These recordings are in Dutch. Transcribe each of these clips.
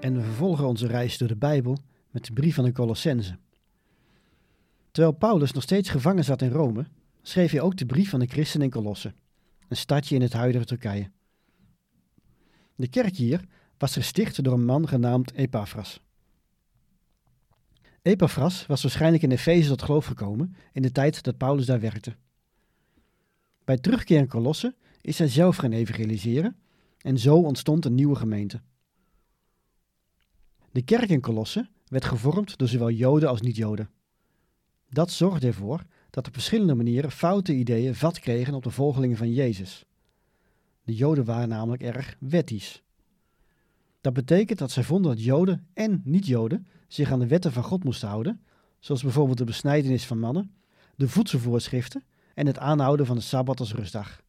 En we vervolgen onze reis door de Bijbel met de brief van de Colossense. Terwijl Paulus nog steeds gevangen zat in Rome, schreef hij ook de brief van de christen in Colosse, een stadje in het huidige Turkije. De kerk hier was gesticht door een man genaamd Epaphras. Epaphras was waarschijnlijk in Efeze tot geloof gekomen in de tijd dat Paulus daar werkte. Bij terugkeer in Colosse is hij zelf gaan evangeliseren en zo ontstond een nieuwe gemeente. De kerk in Colosse werd gevormd door zowel Joden als niet-Joden. Dat zorgde ervoor dat op verschillende manieren foute ideeën vat kregen op de volgelingen van Jezus. De Joden waren namelijk erg wettisch. Dat betekent dat zij vonden dat Joden en niet-Joden zich aan de wetten van God moesten houden, zoals bijvoorbeeld de besnijdenis van mannen, de voedselvoorschriften en het aanhouden van de Sabbat als rustdag.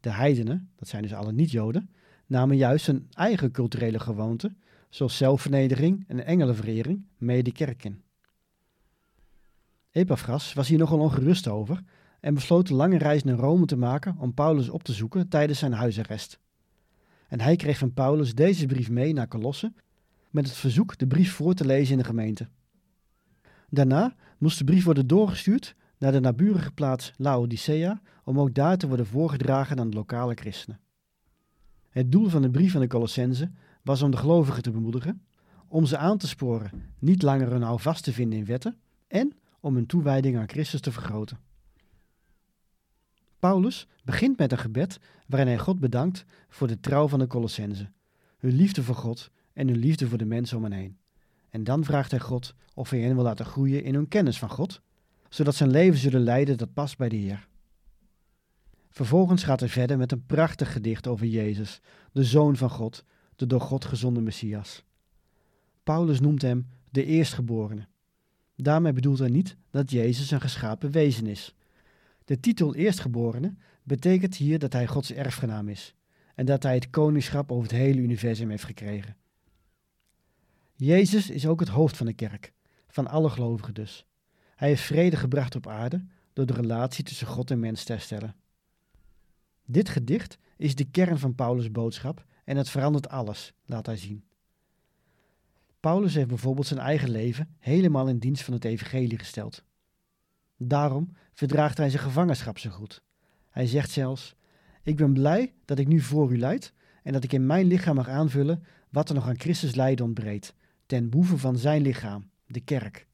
De heidenen, dat zijn dus alle niet-Joden, namen juist hun eigen culturele gewoonten, zoals zelfvernedering en engelenverering, mee de kerk in. Epaphras was hier nogal ongerust over en besloot een lange reis naar Rome te maken om Paulus op te zoeken tijdens zijn huisarrest. En hij kreeg van Paulus deze brief mee naar Colosse met het verzoek de brief voor te lezen in de gemeente. Daarna moest de brief worden doorgestuurd naar de naburige plaats Laodicea om ook daar te worden voorgedragen aan de lokale christenen. Het doel van de brief aan de Colossense was om de gelovigen te bemoedigen, om ze aan te sporen niet langer hun houvast te vinden in wetten en om hun toewijding aan Christus te vergroten. Paulus begint met een gebed waarin hij God bedankt voor de trouw van de Colossense, hun liefde voor God en hun liefde voor de mensen om hen heen. En dan vraagt hij God of hij hen wil laten groeien in hun kennis van God, zodat zijn leven zullen leiden dat past bij de Heer. Vervolgens gaat hij verder met een prachtig gedicht over Jezus, de Zoon van God, de door God gezonde Messias. Paulus noemt hem de eerstgeborene. Daarmee bedoelt hij niet dat Jezus een geschapen wezen is. De titel eerstgeborene betekent hier dat hij Gods erfgenaam is en dat hij het koningschap over het hele universum heeft gekregen. Jezus is ook het hoofd van de kerk, van alle gelovigen dus. Hij heeft vrede gebracht op aarde door de relatie tussen God en mens te herstellen. Dit gedicht is de kern van Paulus' boodschap en het verandert alles, laat hij zien. Paulus heeft bijvoorbeeld zijn eigen leven helemaal in dienst van het evangelie gesteld. Daarom verdraagt hij zijn gevangenschap zo goed. Hij zegt zelfs: Ik ben blij dat ik nu voor u leid en dat ik in mijn lichaam mag aanvullen wat er nog aan Christus lijden ontbreekt, ten behoeve van zijn lichaam, de kerk.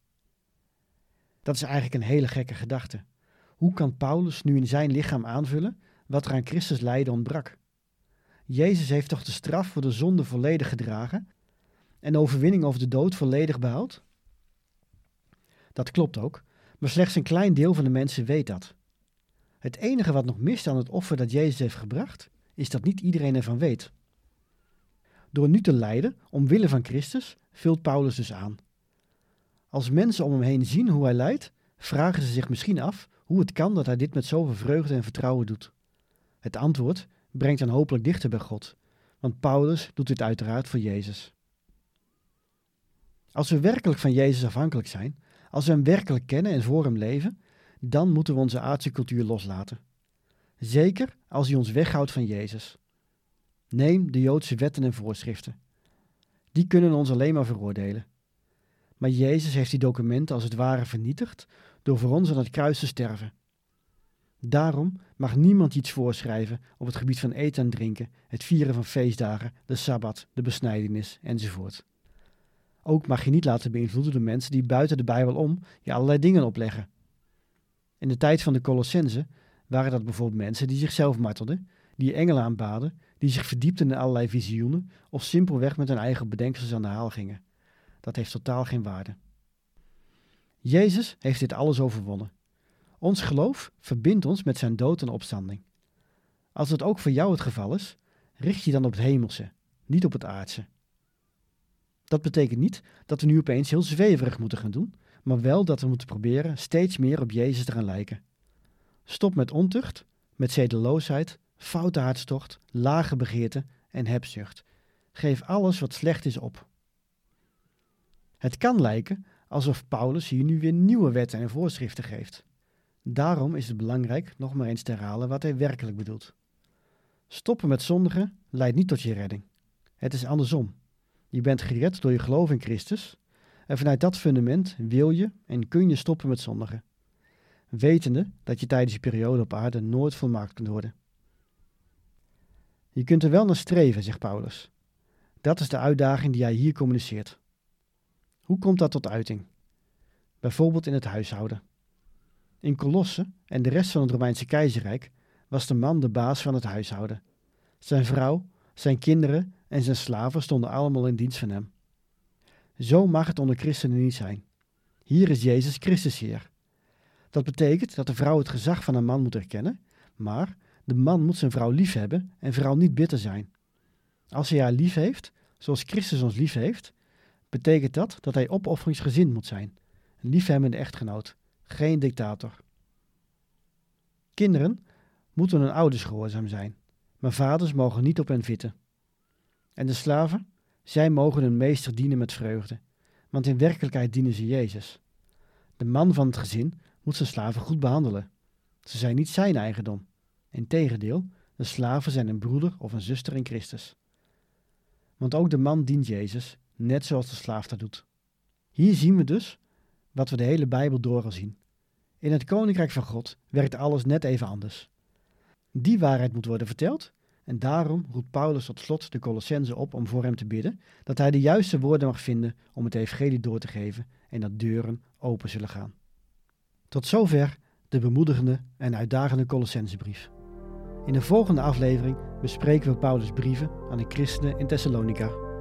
Dat is eigenlijk een hele gekke gedachte. Hoe kan Paulus nu in zijn lichaam aanvullen wat er aan Christus lijden ontbrak? Jezus heeft toch de straf voor de zonde volledig gedragen en de overwinning over de dood volledig behaald? Dat klopt ook, maar slechts een klein deel van de mensen weet dat. Het enige wat nog mist aan het offer dat Jezus heeft gebracht, is dat niet iedereen ervan weet. Door nu te lijden, omwille van Christus, vult Paulus dus aan. Als mensen om hem heen zien hoe hij lijdt, vragen ze zich misschien af hoe het kan dat hij dit met zoveel vreugde en vertrouwen doet. Het antwoord brengt hen hopelijk dichter bij God, want Paulus doet dit uiteraard voor Jezus. Als we werkelijk van Jezus afhankelijk zijn, als we Hem werkelijk kennen en voor Hem leven, dan moeten we onze aardse cultuur loslaten. Zeker als Hij ons weghoudt van Jezus. Neem de Joodse wetten en voorschriften. Die kunnen ons alleen maar veroordelen. Maar Jezus heeft die documenten als het ware vernietigd door voor ons aan het kruis te sterven. Daarom mag niemand iets voorschrijven op het gebied van eten en drinken, het vieren van feestdagen, de sabbat, de besnijdenis enzovoort. Ook mag je niet laten beïnvloeden door mensen die buiten de Bijbel om je allerlei dingen opleggen. In de tijd van de Colossense waren dat bijvoorbeeld mensen die zichzelf martelden, die engelen aanbaden, die zich verdiepten in allerlei visioenen of simpelweg met hun eigen bedenksels aan de haal gingen. Dat heeft totaal geen waarde. Jezus heeft dit alles overwonnen. Ons geloof verbindt ons met zijn dood en opstanding. Als het ook voor jou het geval is, richt je dan op het hemelse, niet op het aardse. Dat betekent niet dat we nu opeens heel zweverig moeten gaan doen, maar wel dat we moeten proberen steeds meer op Jezus te gaan lijken. Stop met ontucht, met zedeloosheid, foute hartstocht, lage begeerte en hebzucht. Geef alles wat slecht is op. Het kan lijken alsof Paulus hier nu weer nieuwe wetten en voorschriften geeft. Daarom is het belangrijk nog maar eens te herhalen wat hij werkelijk bedoelt. Stoppen met zondigen leidt niet tot je redding. Het is andersom. Je bent gered door je geloof in Christus en vanuit dat fundament wil je en kun je stoppen met zondigen. Wetende dat je tijdens je periode op aarde nooit volmaakt kunt worden. Je kunt er wel naar streven, zegt Paulus. Dat is de uitdaging die hij hier communiceert. Hoe komt dat tot uiting? Bijvoorbeeld in het huishouden. In Colosse en de rest van het Romeinse keizerrijk was de man de baas van het huishouden. Zijn vrouw, zijn kinderen en zijn slaven stonden allemaal in dienst van hem. Zo mag het onder christenen niet zijn. Hier is Jezus Christus Heer. Dat betekent dat de vrouw het gezag van een man moet erkennen, maar de man moet zijn vrouw lief hebben en vooral niet bitter zijn. Als hij haar lief heeft, zoals Christus ons lief heeft, betekent dat dat hij opofferingsgezind moet zijn, een liefhebbende echtgenoot, geen dictator. Kinderen moeten hun ouders gehoorzaam zijn, maar vaders mogen niet op hen vitten. En de slaven, zij mogen hun meester dienen met vreugde, want in werkelijkheid dienen ze Jezus. De man van het gezin moet zijn slaven goed behandelen. Ze zijn niet zijn eigendom. Integendeel, de slaven zijn een broeder of een zuster in Christus. Want ook de man dient Jezus, net zoals de slaaf dat doet. Hier zien we dus wat we de hele Bijbel door al zien. In het koninkrijk van God werkt alles net even anders. Die waarheid moet worden verteld en daarom roept Paulus tot slot de Colossense op om voor hem te bidden dat hij de juiste woorden mag vinden om het evangelie door te geven en dat deuren open zullen gaan. Tot zover de bemoedigende en uitdagende Colossensebrief. In de volgende aflevering bespreken we Paulus' brieven aan de christenen in Thessalonica.